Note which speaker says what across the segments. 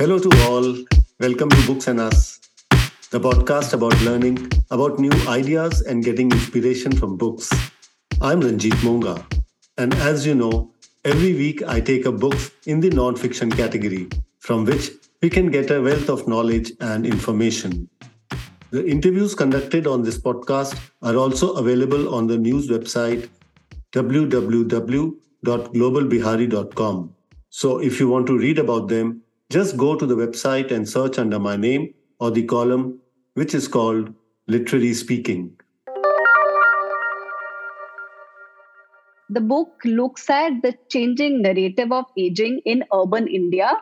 Speaker 1: Hello to all. Welcome to Books and Us, the podcast about learning about new ideas and getting inspiration from books. I'm Ranjit Monga, and as you know, every week I take a book in the non-fiction category from which we can get a wealth of knowledge and information. The interviews conducted on this podcast are also available on the news website www.globalbihari.com. So if you want to read about them, just go to the website and search under my name or the column, which is called Literary Speaking.
Speaker 2: The book looks at the changing narrative of aging in urban India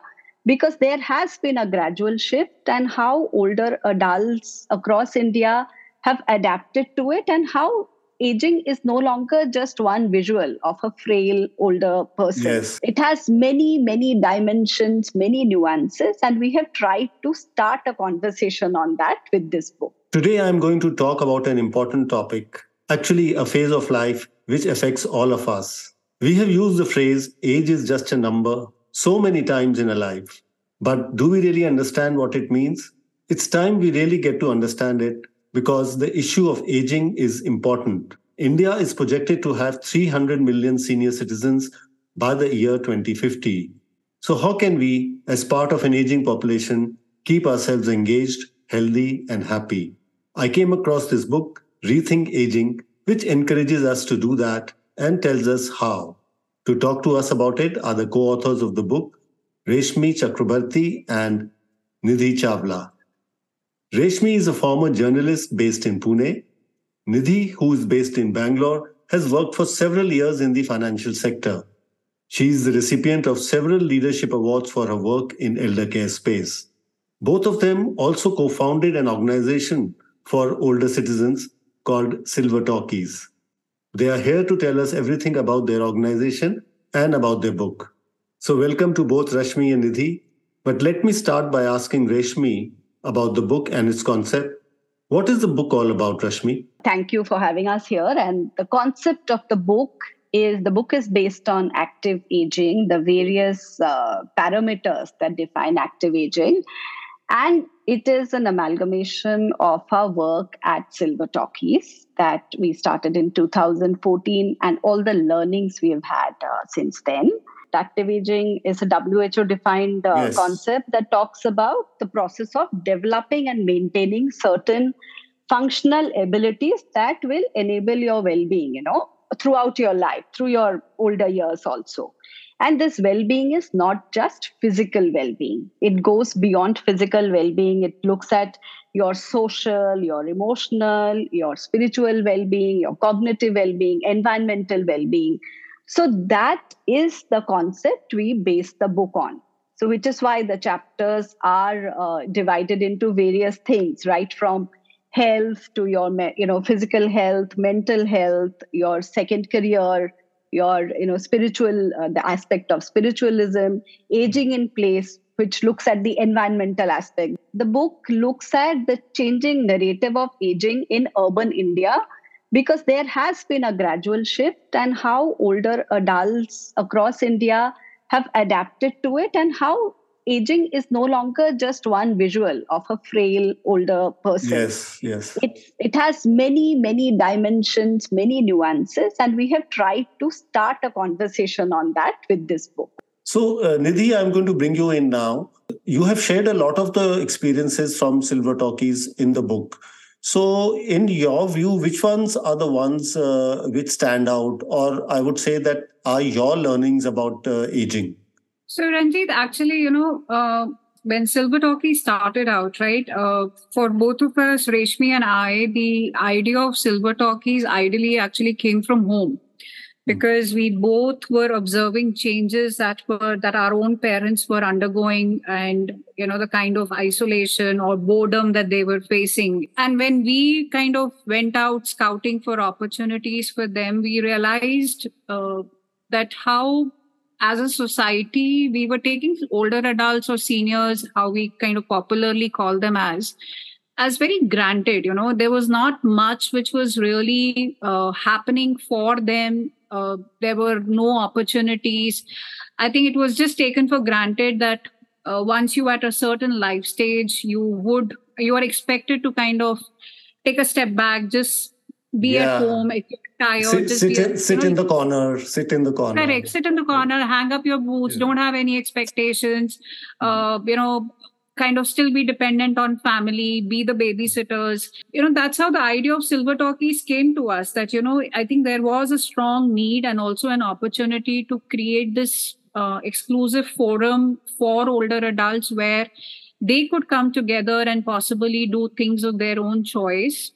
Speaker 2: because there has been a gradual shift and how older adults across India have adapted to it and how aging is no longer just one visual of a frail older person.
Speaker 1: Yes.
Speaker 2: It has many, many dimensions, many nuances, and we have tried to start a conversation on that with this book.
Speaker 1: Today, I'm going to talk about an important topic, actually, a phase of life which affects all of us. We have used the phrase age is just a number so many times in a life. But do we really understand what it means? It's time we really get to understand it because the issue of aging is important. India is projected to have 300 million senior citizens by the year 2050. So, how can we, as part of an aging population, keep ourselves engaged, healthy, and happy? I came across this book, Rethink Aging, which encourages us to do that and tells us how. To talk to us about it are the co authors of the book, Reshmi Chakraborty and Nidhi Chawla. Reshmi is a former journalist based in Pune. Nidhi, who is based in Bangalore, has worked for several years in the financial sector. She is the recipient of several leadership awards for her work in elder care space. Both of them also co founded an organization for older citizens called Silver Talkies. They are here to tell us everything about their organization and about their book. So, welcome to both Rashmi and Nidhi. But let me start by asking Reshmi about the book and its concept. What is the book all about, Rashmi?
Speaker 2: Thank you for having us here. And the concept of the book is the book is based on active aging, the various uh, parameters that define active aging. And it is an amalgamation of our work at Silver Talkies that we started in 2014 and all the learnings we have had uh, since then. Active aging is a WHO defined uh,
Speaker 1: Yes.
Speaker 2: concept that talks about the process of developing and maintaining certain functional abilities that will enable your well being, you know, throughout your life, through your older years also. And this well being is not just physical well being, it goes beyond physical well being. It looks at your social, your emotional, your spiritual well being, your cognitive well being, environmental well being. So that is the concept we base the book on. So, which is why the chapters are uh, divided into various things, right from health to your, you know, physical health, mental health, your second career, your, you know, spiritual, uh, the aspect of spiritualism, aging in place, which looks at the environmental aspect. The book looks at the changing narrative of aging in urban India because there has been a gradual shift and how older adults across India have adapted to it and how aging is no longer just one visual of a frail older person.
Speaker 1: Yes, yes.
Speaker 2: It, it has many, many dimensions, many nuances, and we have tried to start a conversation on that with this book.
Speaker 1: So, uh, Nidhi, I'm going to bring you in now. You have shared a lot of the experiences from Silver Talkies in the book. So, in your view, which ones are the ones uh, which stand out, or I would say that are your learnings about uh, aging?
Speaker 3: So Ranjit, actually, you know, uh, when Silver Talkie started out, right, uh, for both of us, Reshmi and I, the idea of Silver Talkies ideally actually came from home because we both were observing changes that were that our own parents were undergoing and you know the kind of isolation or boredom that they were facing and when we kind of went out scouting for opportunities for them we realized uh, that how as a society, we were taking older adults or seniors, how we kind of popularly call them as, as very granted. You know, there was not much which was really uh, happening for them. Uh, there were no opportunities. I think it was just taken for granted that uh, once you at a certain life stage you would you are expected to kind of take a step back just be
Speaker 1: Yeah.
Speaker 3: at home if you're tired
Speaker 1: sit,
Speaker 3: just
Speaker 1: sit, in,
Speaker 3: at-
Speaker 1: sit in the corner sit in the corner
Speaker 3: Correct. Sit in the corner, hang up your boots,
Speaker 1: Yeah.
Speaker 3: don't have any expectations, uh, you know, kind of still be dependent on family, be the babysitters. You know, that's how the idea of Silver Talkies came to us. That, you know, I think there was a strong need and also an opportunity to create this uh, exclusive forum for older adults where they could come together and possibly do things of their own choice.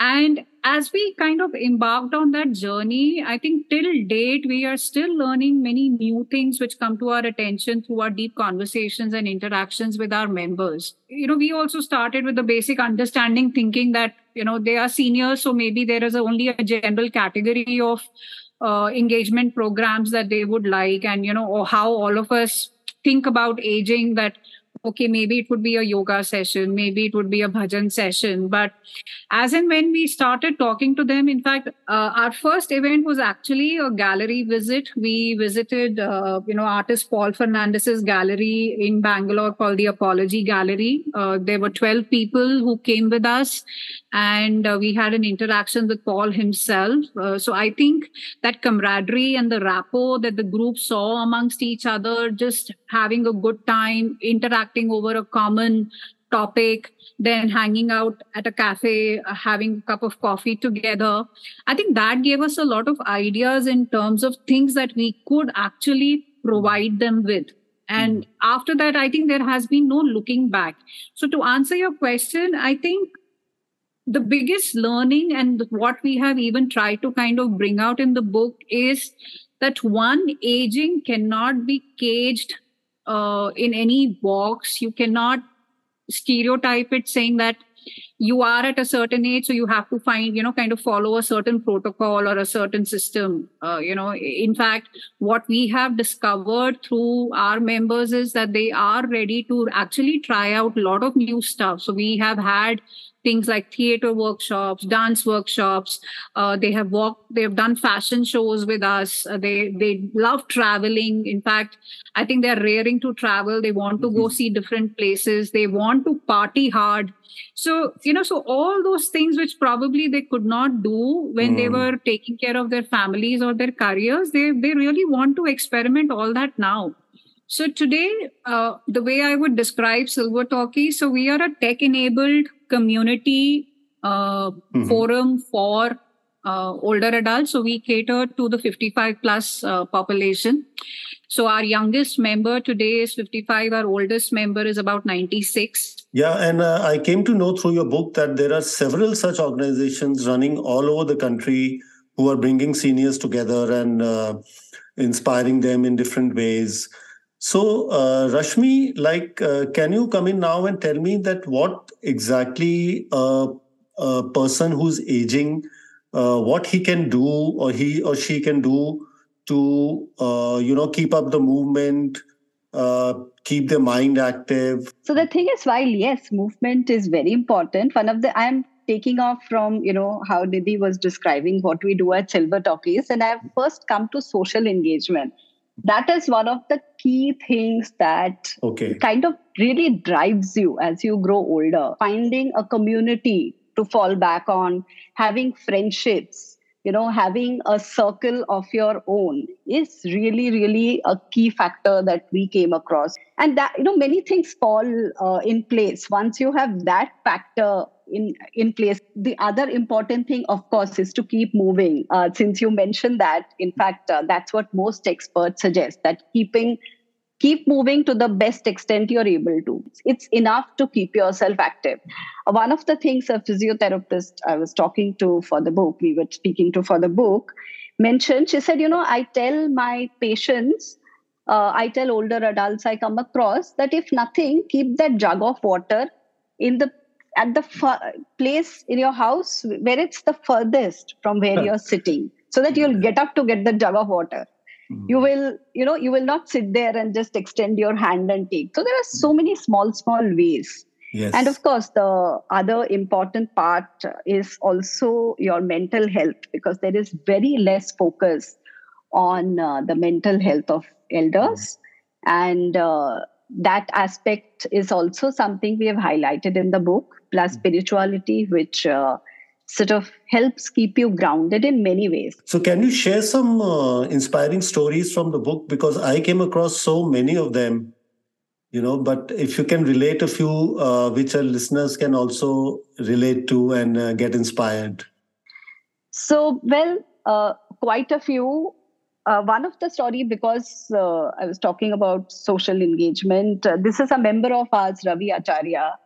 Speaker 3: And as we kind of embarked on that journey, I think till date, we are still learning many new things which come to our attention through our deep conversations and interactions with our members. You know, we also started with the basic understanding, thinking that, you know, they are seniors, so maybe there is only a general category of uh, engagement programs that they would like, and, you know, or how all of us think about aging that okay maybe it would be a yoga session maybe it would be a bhajan session but as and when we started talking to them in fact uh, our first event was actually a gallery visit. We visited uh, you know artist paul fernandes's gallery in bangalore called the apology gallery. Uh, there were 12 people who came with us and uh, we had an interaction with paul himself. Uh, so i think that camaraderie and the rapport that the group saw amongst each other just having a good time interacting over a common topic then hanging out at a cafe uh, having a cup of coffee together. I think that gave us a lot of ideas in terms of things that we could actually provide them with. And after that i think there has been no looking back. So to answer your question i think the biggest learning and what we have even tried to kind of bring out in the book is that one aging cannot be caged uh, in any box you cannot stereotype it saying that you are at a certain age so you have to find you know kind of follow a certain protocol or a certain system. Uh, you know in fact what we have discovered through our members is that they are ready to actually try out a lot of new stuff. So we have had things like theater workshops dance workshops. Uh, they have walked they have done fashion shows with us. Uh, they they love traveling. In fact i think they're raring to travel. They want to go see different places. They want to party hard. So you know so all those things which probably they could not do when they
Speaker 1: Mm.
Speaker 3: were taking care of their families or their careers they they really want to experiment all that now so today uh, the way i would describe silver talkie so we are a tech enabled community uh,
Speaker 1: Mhm.
Speaker 3: forum for uh, older adults so we cater to the 55 plus uh, population so our youngest member today is 55 our oldest member is about 96
Speaker 1: Yeah, and uh, I came to know through your book that there are several such organizations running all over the country who are bringing seniors together and uh, inspiring them in different ways. So, uh, Rashmi, like, uh, can you come in now and tell me that what exactly uh, a person who's aging, uh, what he can do or he or she can do to, uh, you know, keep up the movement, uh, keep their mind active,
Speaker 2: So the thing is, while yes, movement is very important, one of the I'm taking off from you know how Nidhi was describing what we do at Silver Talkies, and I've first come to social engagement. That is one of the key things that
Speaker 1: Okay.
Speaker 2: kind of really drives you as you grow older. Finding a community to fall back on, having friendships, you know, having a circle of your own is really, really a key factor that we came across. And that, you know, many things fall uh, in place once you have that factor in in place. The other important thing, of course, is to keep moving. Uh, since you mentioned that, in fact, uh, that's what most experts suggest that keeping keep moving to the best extent you're able to. It's enough to keep yourself active. Uh, One of the things a physiotherapist I was talking to for the book, we were speaking to for the book, mentioned, she said, you know, I tell my patients, uh, I tell older adults I come across that if nothing, keep that jug of water in the at the place in your house where it's the furthest from where you're sitting so that you'll get up to get the jug of water. You will you know you will not sit there and just extend your hand and take. So there are so many small small ways.
Speaker 1: Yes.
Speaker 2: and of course the other important part is also your mental health because there is very less focus on uh, the mental health of elders. And uh, that aspect is also something we have highlighted in the book, plus
Speaker 1: Hmm.
Speaker 2: spirituality, which uh, sort of helps keep you grounded in many ways.
Speaker 1: So, can you share some uh, inspiring stories from the book? Because I came across so many of them, you know, but if you can relate a few uh, which our listeners can also relate to and uh, get inspired.
Speaker 2: So, well, uh, quite a few. Uh, one of the story because uh, I was talking about social engagement. Uh, this is a member of ours, Ravi Acharya,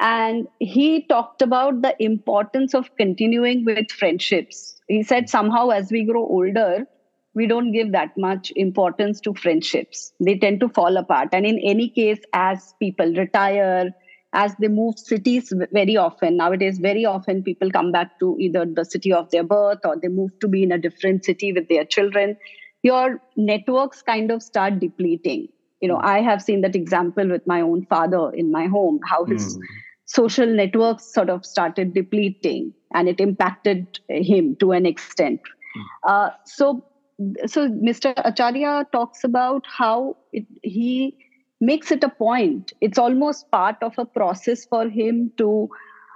Speaker 2: and he talked about the importance of continuing with friendships. He said somehow as we grow older, we don't give that much importance to friendships. They tend to fall apart, and in any case, as people retire as they move cities very often. Nowadays very often people come back to either the city of their birth or they move to be in a different city with their children. Your networks kind of start depleting. You know i have seen that example with my own father in my home how his
Speaker 1: Mm.
Speaker 2: social networks sort of started depleting and it impacted him to an extent. Uh, so so mr acharya talks about how it, he makes it a point it's almost part of a process for him to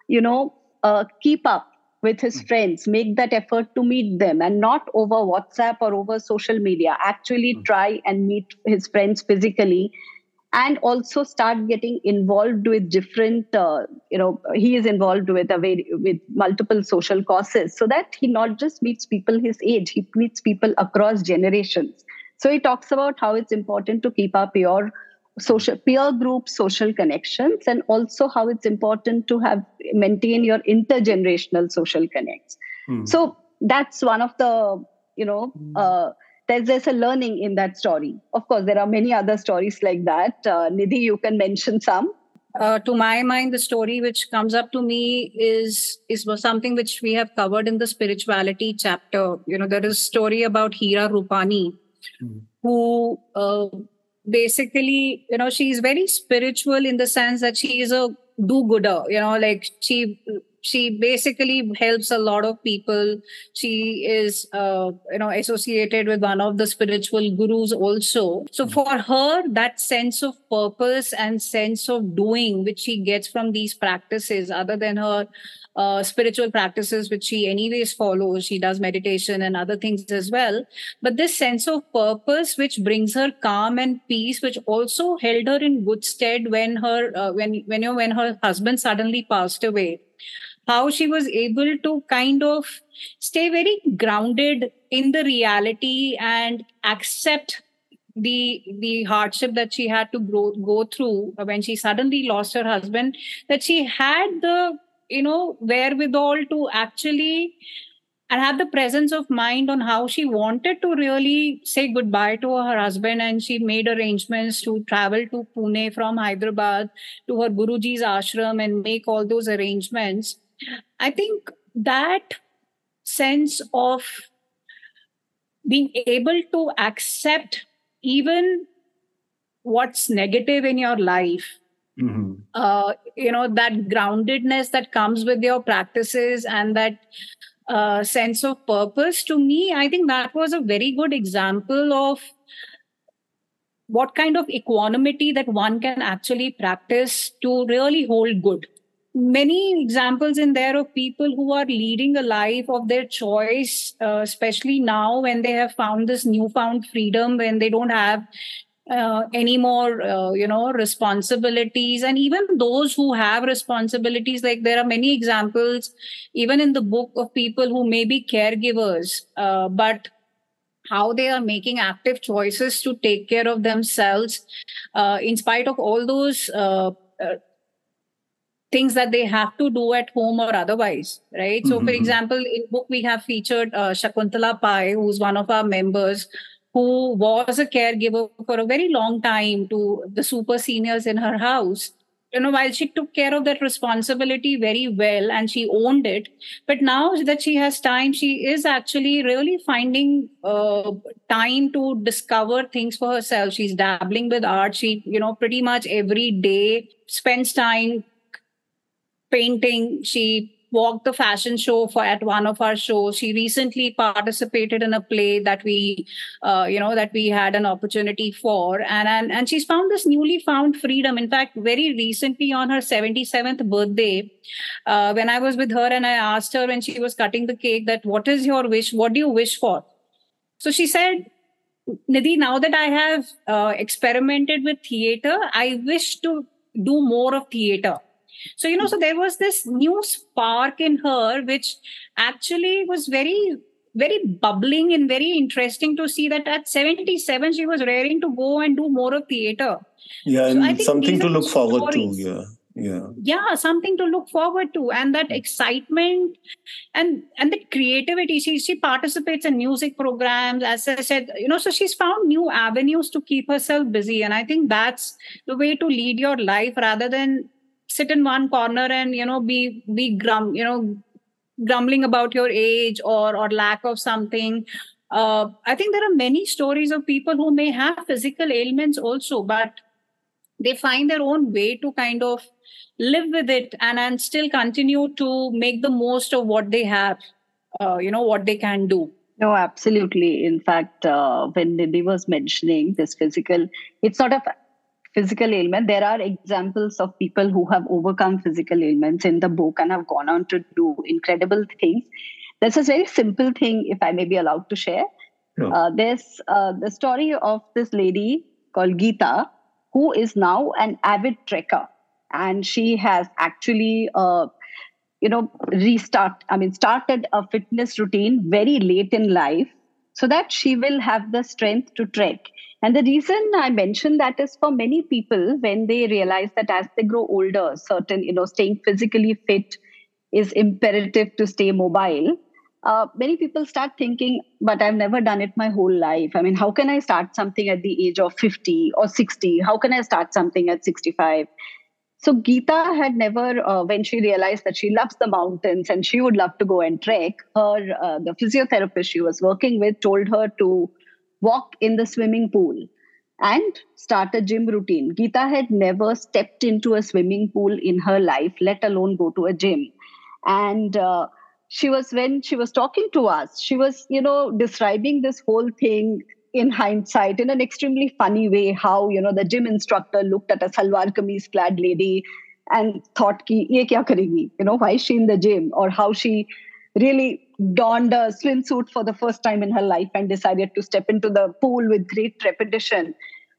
Speaker 2: you know uh, keep up with his
Speaker 1: Mm.
Speaker 2: friends make that effort to meet them and not over whatsapp or over social media actually
Speaker 1: Mm.
Speaker 2: try and meet his friends physically and also start getting involved with different uh, you know he is involved with a very with multiple social causes so that he not just meets people his age he meets people across generations so he talks about how it's important to keep up your social peer group social connections and also how it's important to have maintain your intergenerational social connects
Speaker 1: Mm.
Speaker 2: so that's one of the you know uh, there's, there's a learning in that story of course there are many other stories like that uh, nidhi you can mention some
Speaker 3: uh, to my mind, the story which comes up to me is is something which we have covered in the spirituality chapter. You know, there is a story about Hira Rupani,
Speaker 1: Mhm.
Speaker 3: who uh, basically, you know, she's very spiritual in the sense that she is a do-gooder. You know, like she she basically helps a lot of people she is uh, you know associated with one of the spiritual gurus also so
Speaker 1: Mhm.
Speaker 3: for her that sense of purpose and sense of doing which she gets from these practices other than her uh, spiritual practices which she anyways follows. She does meditation and other things as well. But this sense of purpose which brings her calm and peace which also held her in good stead when her uh, when when you know when her husband suddenly passed away. How she was able to kind of stay very grounded in the reality and accept the the hardship that she had to go, go through when she suddenly lost her husband that she had the you know wherewithal to actually and have the presence of mind on how she wanted to really say goodbye to her husband and she made arrangements to travel to pune from hyderabad to her guruji's ashram and make all those arrangements. I think that sense of being able to accept even what's negative in your life
Speaker 1: Mhm.
Speaker 3: uh, you know that groundedness that comes with your practices and that uh, sense of purpose to me i think that was a very good example of what kind of equanimity that one can actually practice to really hold good many examples in there of people who are leading a life of their choice uh, especially now when they have found this newfound freedom when they don't have uh, any more uh, you know responsibilities and even those who have responsibilities like there are many examples even in the book of people who may be caregivers uh, but how they are making active choices to take care of themselves uh, in spite of all those uh, uh, things that they have to do at home or otherwise right so for
Speaker 1: Mhm.
Speaker 3: example in book we have featured uh, shakuntala pai who's one of our members who was a caregiver for a very long time to the super seniors in her house you know while she took care of that responsibility very well and she owned it but now that she has time she is actually really finding uh, time to discover things for herself. She's dabbling with art. She you know pretty much every day spends time painting. She walked the fashion show for at one of our shows. She recently participated in a play that we, uh, you know, that we had an opportunity for, and and and she's found this newly found freedom. In fact, very recently on her seventy seventh birthday, uh, when I was with her and I asked her when she was cutting the cake that what is your wish? What do you wish for? So she said. Nidhi, now that I have uh, experimented with theater, I wish to do more of theater so you know so there was this new spark in her which actually was very very bubbling and very interesting to see that at 77 she was raring to go and do more of theater.
Speaker 1: Yeah and something to look forward to yeah yeah.
Speaker 3: Yeah something to look forward to and that excitement and and the creativity. She she participates in music programs as i said you know so she's found new avenues to keep herself busy and i think that's the way to lead your life rather than sit in one corner and you know be be grum you know grumbling about your age or or lack of something. Uh, i think there are many stories of people who may have physical ailments also but they find their own way to kind of live with it and and still continue to make the most of what they have uh, you know what they can do.
Speaker 2: No absolutely. In fact uh, when Nidhi was mentioning this physical it's sort of physical ailment. There are examples of people who have overcome physical ailments in the book and have gone on to do incredible things. There's a very simple thing, if I may be allowed to share. No. Uh, there's uh, the story of this lady called Geeta, who is now an avid trekker, and she has actually, uh, you know, restart. I mean, started a fitness routine very late in life, so that she will have the strength to trek and the reason I mention that is for many people, when they realize that as they grow older, certain, you know, staying physically fit is imperative to stay mobile. Uh, many people start thinking, but I've never done it my whole life. I mean, how can I start something at the age of 50 or 60? How can I start something at 65? So Geeta had never, uh, when she realized that she loves the mountains and she would love to go and trek, her uh, the physiotherapist she was working with told her to walk in the swimming pool and start a gym routine. Geeta had never stepped into a swimming pool in her life, let alone go to a gym. And uh, she was, when she was talking to us, she was, you know, describing this whole thing in hindsight in an extremely funny way how, you know, the gym instructor looked at a salwar kameez clad lady and thought, ki, ye kya karegi? You know, why is she in the gym? Or how she really donned a swimsuit for the first time in her life and decided to step into the pool with great trepidation.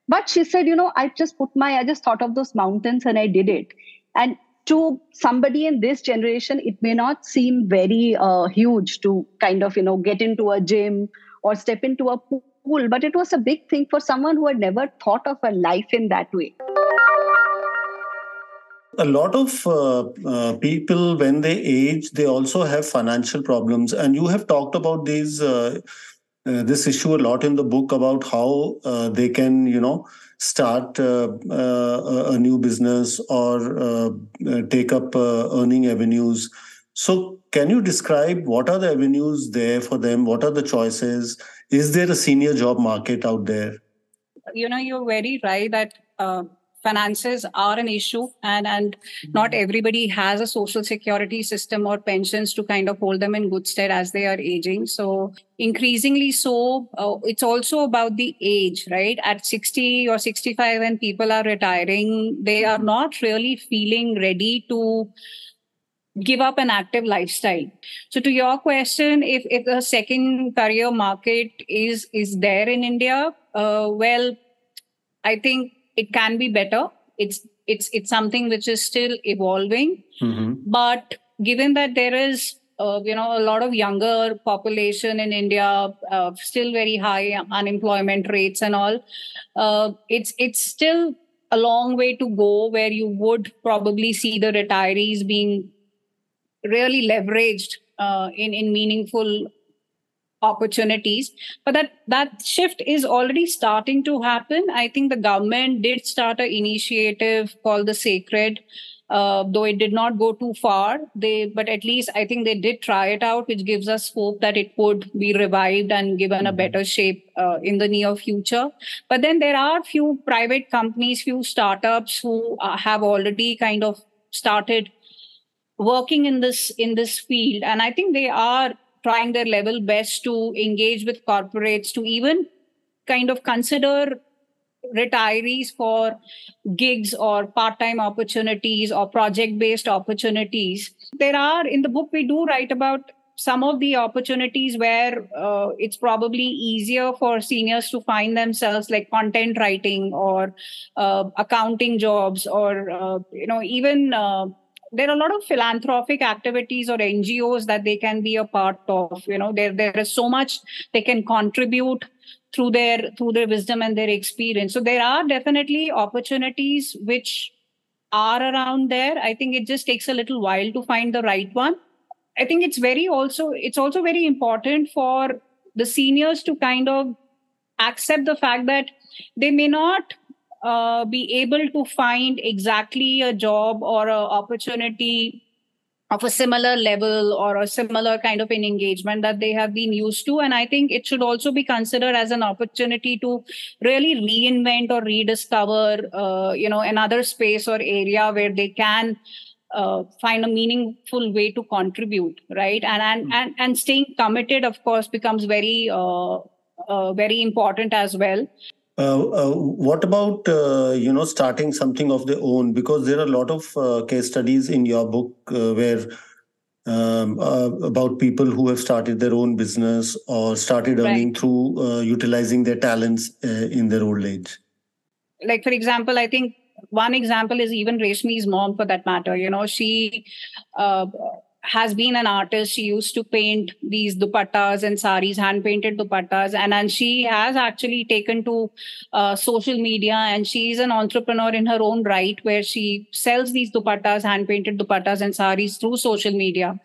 Speaker 2: But she said, you know, I just put my, I just thought of those mountains and I did it. And to somebody in this generation, it may not seem very uh, huge to kind of, you know, get into a gym or step into a pool, but it was a big thing for someone who had never thought of a life in that way
Speaker 1: a lot of uh, uh, people when they age they also have financial problems. And you have talked about these uh, uh this issue a lot in the book about how uh, they can you know start uh, a new business or take up earning avenues. So can you describe what are the avenues there for them? What are the choices? Is there a senior job market out there?
Speaker 3: You know you're very right that finances are an issue and and not mm-hmm. everybody has a social security system or pensions to kind of hold them in good stead as they are aging so increasingly so uh, it's also about the age right at 60 or 65 when people are retiring they are mm-hmm. not really feeling ready to give up an active lifestyle so to your question if if the second career market is is there in india uh, well i think it can be better it's it's it's something which is still evolving mm-hmm. but given that there is uh, you know a lot of younger population in india uh, still very high unemployment rates and all uh, it's it's still a long way to go where you would probably see the retirees being really leveraged uh, in in meaningful opportunities. But that that shift is already starting to happen. I think the government did start an initiative called the SACRED uh, though it did not go too far. They but at least i think they did try it out which gives us hope that it could be revived and given a mm-hmm. better shape uh, in the near future. But then there are few private companies few startups who uh, have already kind of started working in this in this field. And i think they are trying their level best to engage with corporates to even kind of consider retirees for gigs or part-time opportunities or project-based opportunities. There are in the book we do write about some of the opportunities where uh, it's probably easier for seniors to find themselves like content writing or uh, accounting jobs or uh, you know even uh, there are a lot of philanthropic activities or ngos that they can be a part of you know. There there is so much they can contribute through their through their wisdom and their experience. So there are definitely opportunities which are around there. I think it just takes a little while to find the right one. I think it's very also it's also very important for the seniors to kind of accept the fact that they may not uh, be able to find exactly a job or an opportunity of a similar level or a similar kind of an engagement that they have been used to. And i think it should also be considered as an opportunity to really reinvent or rediscover uh, you know another space or area where they can uh, find a meaningful way to contribute right? And and mm. and, and staying committed of course becomes very uh, uh very important as well
Speaker 1: uh, uh, what about uh, you know starting something of their own? Because there are a lot of uh, case studies in your book uh, where um, uh, about people who have started their own business or started earning right. through utilizing their talents in their old age.
Speaker 3: Like for example, I think one example is even Reshmi's mom, for that matter. You know, she has been an artist. She used to paint these dupattas and saris, hand painted dupattas, and and she has actually taken to uh, social media, and she is an entrepreneur in her own right, where she sells these dupattas, hand painted dupattas and saris through social media.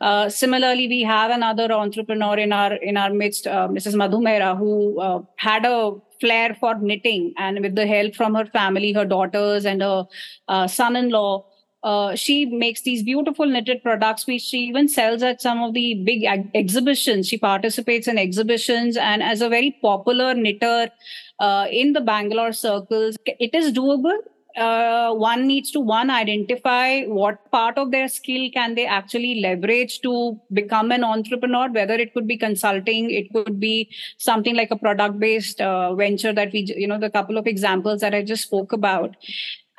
Speaker 3: Uh, similarly, we have another entrepreneur in our in our midst, uh, Mrs. Madhu Mehra, who uh, had a flair for knitting, and with the help from her family, her daughters, and her uh, son-in-law uh, she makes these beautiful knitted products. Which she even sells at some of the big ag- exhibitions. She participates in exhibitions and as a very popular knitter uh, in the bangalore circles it is doable. Uh, one needs to one identify what part of their skill can they actually leverage to become an entrepreneur whether it could be consulting it could be something like a product based uh, venture that we you know the couple of examples that i just spoke about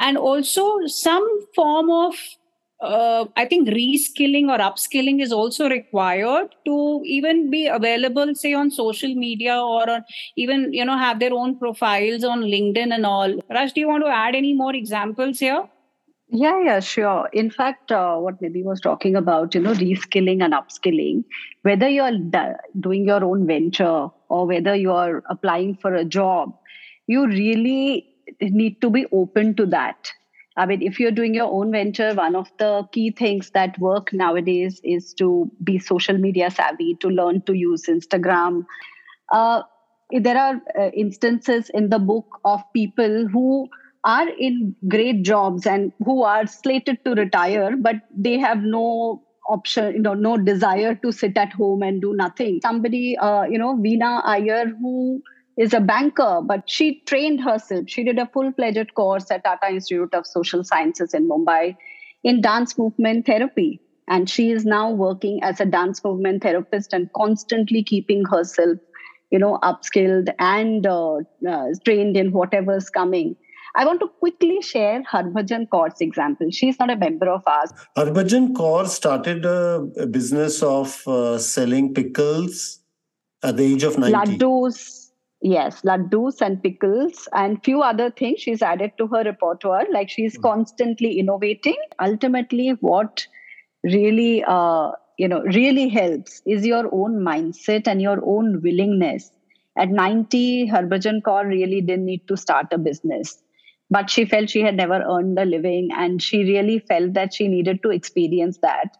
Speaker 3: and also some form of uh, I think reskilling or upskilling is also required to even be available, say, on social media or on even, you know, have their own profiles on LinkedIn and all. Raj, do you want to add any more examples here?
Speaker 2: Yeah, yeah, sure. In fact, uh, what Nidhi was talking about, you know, reskilling and upskilling, whether you're doing your own venture or whether you're applying for a job, you really need to be open to that. I mean, if you're doing your own venture, one of the key things that work nowadays is to be social media savvy, to learn to use Instagram. Uh, there are uh, instances in the book of people who are in great jobs and who are slated to retire, but they have no option, you know, no desire to sit at home and do nothing. Somebody, uh, you know, Veena Iyer, who is a banker, but she trained herself. She did a full fledged course at Tata Institute of Social Sciences in Mumbai in dance movement therapy. And she is now working as a dance movement therapist and constantly keeping herself, you know, upskilled and uh, uh, trained in whatever's coming. I want to quickly share Harbhajan Kaur's example. She's not a member of ours.
Speaker 1: Harbhajan Kaur started a, business of uh, selling pickles at the age of 90.
Speaker 2: Laddus, Yes, laddus and pickles and few other things she's added to her repertoire. Like she's mm. constantly innovating. Ultimately, what really, uh, you know, really helps is your own mindset and your own willingness. At 90, Harbhajan Kaur really didn't need to start a business, but she felt she had never earned a living, and she really felt that she needed to experience that.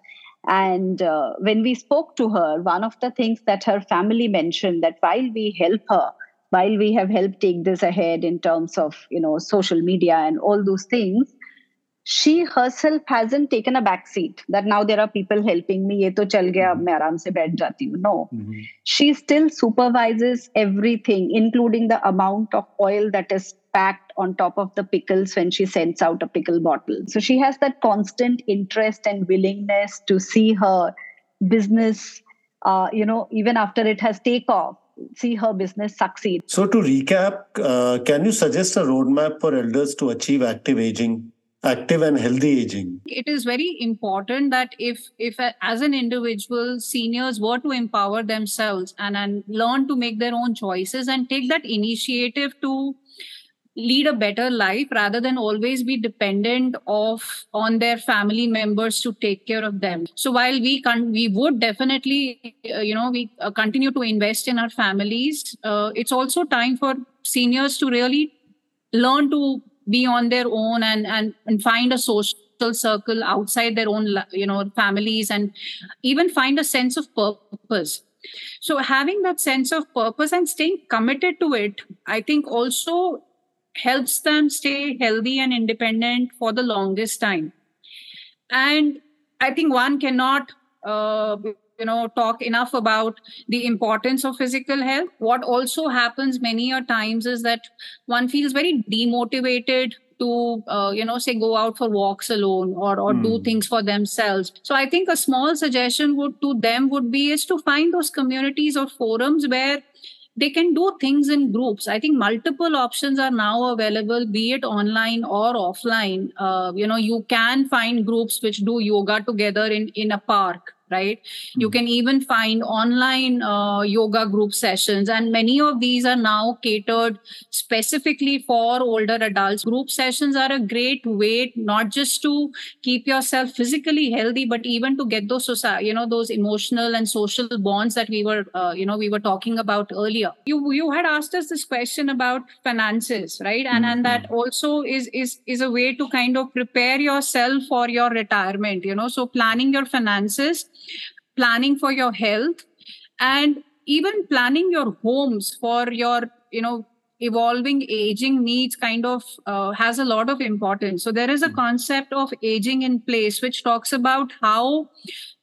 Speaker 2: And uh, when we spoke to her, one of the things that her family mentioned that while we help her while we have helped take this ahead in terms of you know social media and all those things she herself hasn't taken a back seat that now there are people helping me ye to chal gaya ab main aaram se baith jati hu no mm-hmm. she still supervises everything including the amount of oil that is packed on top of the pickles when she sends out a pickle bottle. So she has that constant interest and willingness to see her business, uh, you know, even after it has take off, see her business succeed.
Speaker 1: So to recap, uh, can you suggest a roadmap for elders to achieve active aging? active and healthy aging
Speaker 3: it is very important that if if as an individual seniors were to empower themselves and and learn to make their own choices and take that initiative to lead a better life rather than always be dependent of on their family members to take care of them. So while we can we would definitely uh, you know we uh, continue to invest in our families uh, it's also time for seniors to really learn to be on their own and and, and find a social circle outside their own you know families and even find a sense of purpose. So having that sense of purpose and staying committed to it i think also helps them stay healthy and independent for the longest time and i think one cannot uh, you know talk enough about the importance of physical health what also happens many a times is that one feels very demotivated to uh, you know say go out for walks alone or or mm. do hmm. things for themselves so i think a small suggestion would to them would be is to find those communities or forums where they can do things in groups. I think multiple options are now available be it online or offline. Uh, you know you can find groups which do yoga together in in a park right mm-hmm. you hmm. can even find online uh, yoga group sessions and many of these are now catered specifically for older adults group sessions are a great way not just to keep yourself physically healthy but even to get those society you know those emotional and social bonds that we were uh, you know we were talking about earlier you you had asked us this question about finances right and mm-hmm. and that hmm. also is is is a way to kind of prepare yourself for your retirement you know so planning your finances planning for your health and even planning your homes for your you know evolving aging needs kind of uh, has a lot of importance so there is a hmm. concept of aging in place which talks about how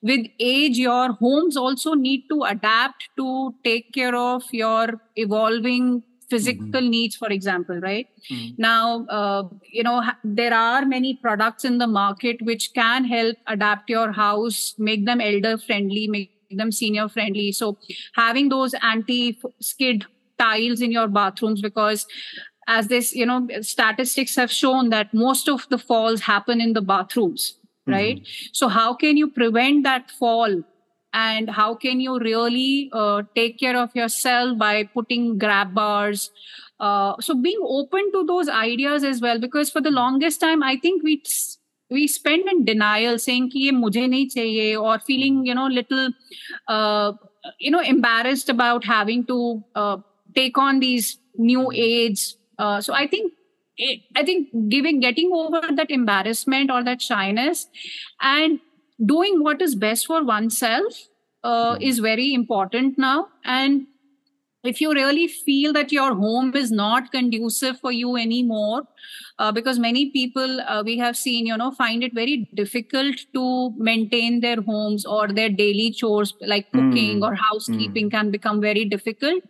Speaker 3: with age your homes also need to adapt to take care of your evolving physical mm-hmm. needs for example right mm-hmm. now uh, you know there are many products in the market which can help adapt your house make them elder friendly make them senior friendly so having those anti skid tiles in your bathrooms because as this you know statistics have shown that most of the falls happen in the bathrooms right mm-hmm. so how can you prevent that fall and how can you really uh, take care of yourself by putting grab bars? Uh, so being open to those ideas as well because for the longest time i think we we spend in denial saying ki ye mujhe nahi chahiye or feeling you know little uh, you know embarrassed about having to uh, take on these new age uh, so i think I think giving getting over that embarrassment or that shyness. And doing what is best for oneself uh, mm. is very important now and if you really feel that your home is not conducive for you anymore uh, because many people uh, we have seen you know find it very difficult to maintain their homes or their daily chores like cooking mm. or housekeeping mm. can become very difficult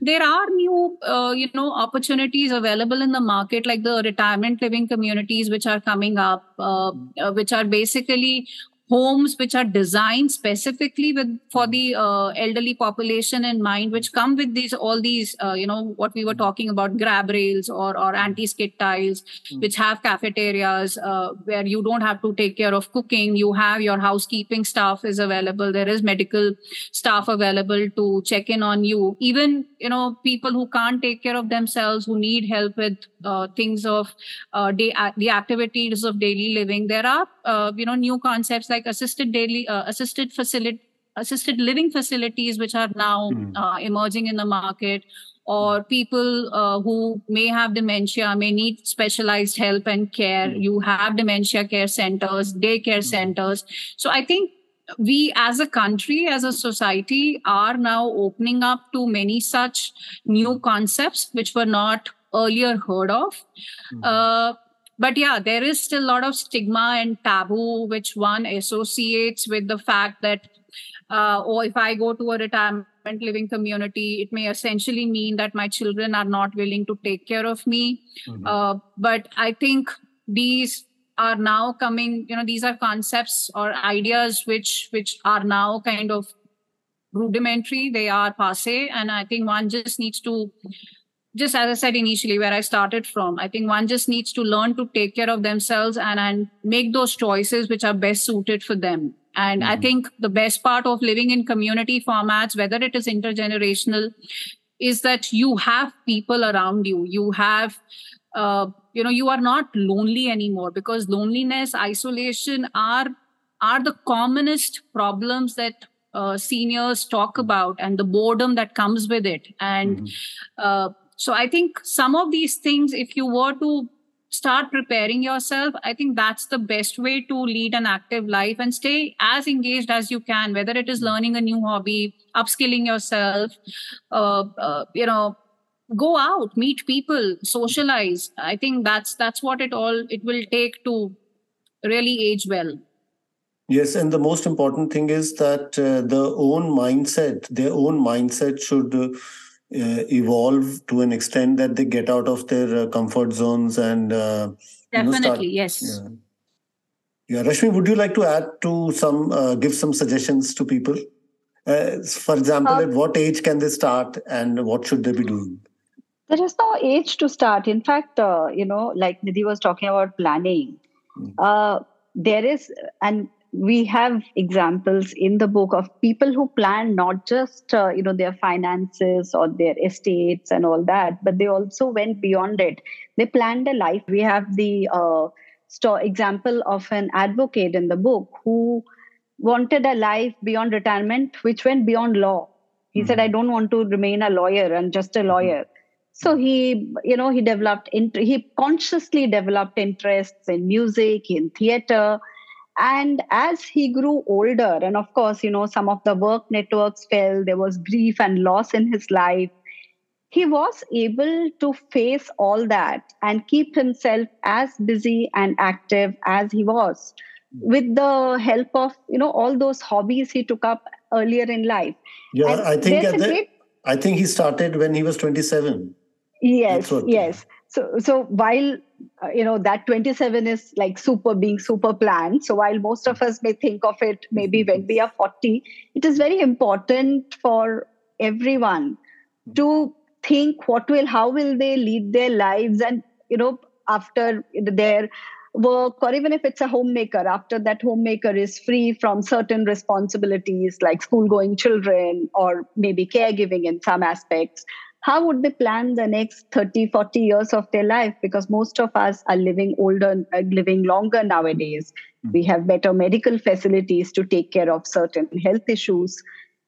Speaker 3: there are new uh, you know opportunities available in the market like the retirement living communities which are coming up uh, uh, which are basically homes which are designed specifically with for the uh, elderly population in mind which come with these all these uh, you know what we were talking about grab rails or or anti skid tiles mm. which have cafeterias uh, where you don't have to take care of cooking. You have your housekeeping staff is available. There is medical staff available to check in on you. Even you know people who can't take care of themselves who need help with uh, things of uh, day, the activities of daily living. There are uh, you know new concepts like assisted daily uh, assisted facility assisted living facilities which are now mm. uh, emerging in the market or people uh, who may have dementia may need specialized help and care mm. you have dementia care centers daycare mm. centers so i think we as a country as a society are now opening up to many such new concepts which were not earlier heard of uh, but yeah there is still a lot of stigma and taboo which one associates with the fact that uh, or oh, if i go to a retirement living community. It may essentially mean that my children are not willing to take care of me. Mm-hmm. Uh, but I think these are now coming, you know, these are concepts or ideas which which are now kind of rudimentary. They are passe, and I think one just needs to just as I said initially, where I started from, I think one just needs to learn to take care of themselves and, and make those choices which are best suited for them. And mm-hmm. I think the best part of living in community formats, whether it is intergenerational, is that you have people around you. You have, uh, you know, you are not lonely anymore because loneliness, isolation are are the commonest problems that uh, seniors talk about and the boredom that comes with it. And mm-hmm. uh, so I think some of these things, if you were to start preparing yourself, I think that's the best way to lead an active life and stay as engaged as you can, whether it is learning a new hobby, upskilling yourself, uh, uh, you know, go out, meet people, socialize. I think that's that's what it all it will take to really age well.
Speaker 1: Yes, and the most important thing is that uh, the own mindset, their own mindset should uh, evolve to an extent that they get out of their uh, comfort zones and uh,
Speaker 3: definitely you know, start, yes. Yeah.
Speaker 1: yeah Reshmi would you like to add to some uh, give some suggestions to people? Uh, for example at what age can they start and what should they be doing?
Speaker 2: There is no age to start. In fact uh, you know like nidhi was talking about planning. Mm. there is and we have examples in the book of people who plan not just uh, you know their finances or their estates and all that but they also went beyond it. They planned a life. We have the uh, sto- example of an advocate in the book who wanted a life beyond retirement which went beyond law. He mm-hmm. said i don't want to remain a lawyer. And just a lawyer. So he you know he developed int- he consciously developed interests in music in theater and as he grew older and of course you know some of the work networks fell there was grief and loss in his life he was able to face all that and keep himself as busy and active as he was hmm. with the help of you know all those hobbies he took up earlier in life.
Speaker 1: Yeah and i think the, great, i think he started when he was 27
Speaker 2: yes yes so so while uh, you know that 27 is like super being super planned so while most of us may think of it maybe when we are 40 it is very important for everyone to think what will how will they lead their lives and you know after their work or even if it's a homemaker after that homemaker is free from certain responsibilities like school going children or maybe caregiving in some aspects how would they plan the next 30 40 years of their life? Because most of us are living older uh, living longer nowadays. Mm-hmm. we have better medical facilities to take care of certain health issues.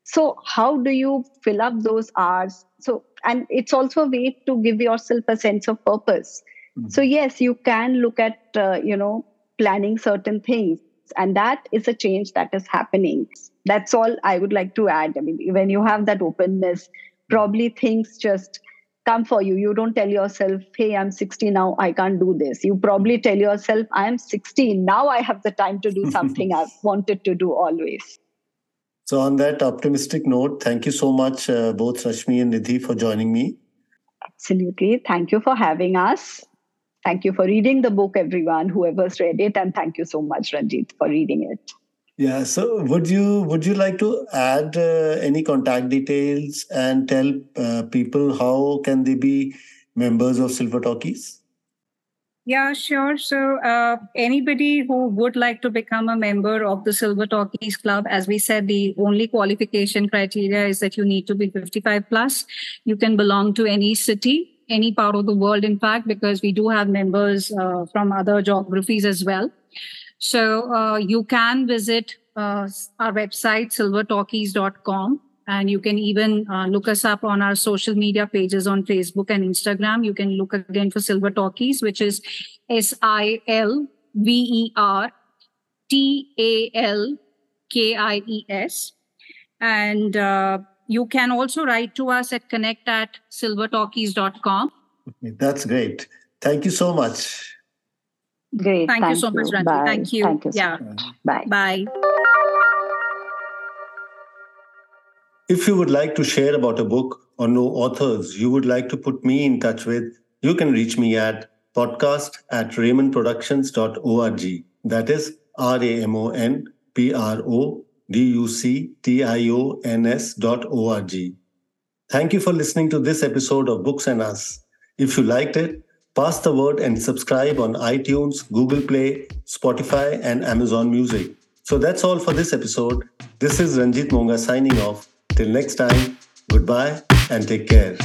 Speaker 2: So how do you fill up those hours? So and it's also a way to give yourself a sense of purpose. Mm-hmm. so yes you can look at uh, you know planning certain things. And that is a change that is happening. That's all i would like to add. I mean when you have that openness probably things just come for you. You don't tell yourself, hey, I'm 60 now, I can't do this. You probably tell yourself, I'm 16, now I have the time to do something I've wanted to do always.
Speaker 1: So, on that optimistic note, thank you so much, uh, both Reshmi and Nidhi, for joining me.
Speaker 2: Absolutely. Thank you for having us. Thank you for reading the book, everyone, whoever's read it. And thank you so much, Ranjit, for reading it.
Speaker 1: Yeah. So, would you would you like to add uh, any contact details and tell uh, people how can they be members of Silver Talkies?
Speaker 3: Yeah, sure. So, uh, anybody who would like to become a member of the Silver Talkies Club, as we said, the only qualification criteria is that you need to be 55 plus. You can belong to any city, any part of the world, in fact, because we do have members uh, from other geographies as well. So uh, you can visit uh, our website, silvertalkies.com. And you can even uh, look us up on our social media pages on Facebook and Instagram. You can look again for Silver Talkies, which is S I L V E R T A L K I E S. And uh, you can also write to us at connect at silvertalkies.com.
Speaker 1: That's great. Thank you so much.
Speaker 2: Great.
Speaker 3: Thank, thank you so you. much, Ranjit. Bye. Thank you.
Speaker 2: Thank you.
Speaker 3: Yeah.
Speaker 2: Bye.
Speaker 3: Bye.
Speaker 1: If you would like to share about a book or know authors you would like to put me in touch with, you can reach me at podcast at ramonproductions.org. That is R A M O N P R O D U C T I O N S dot O R G. Thank you for listening to this episode of Books and Us. If you liked it, pass the word and subscribe on iTunes, Google Play, Spotify, and Amazon Music. So that's all for this episode. This is Ranjit Monga signing off. Till next time, goodbye and take care.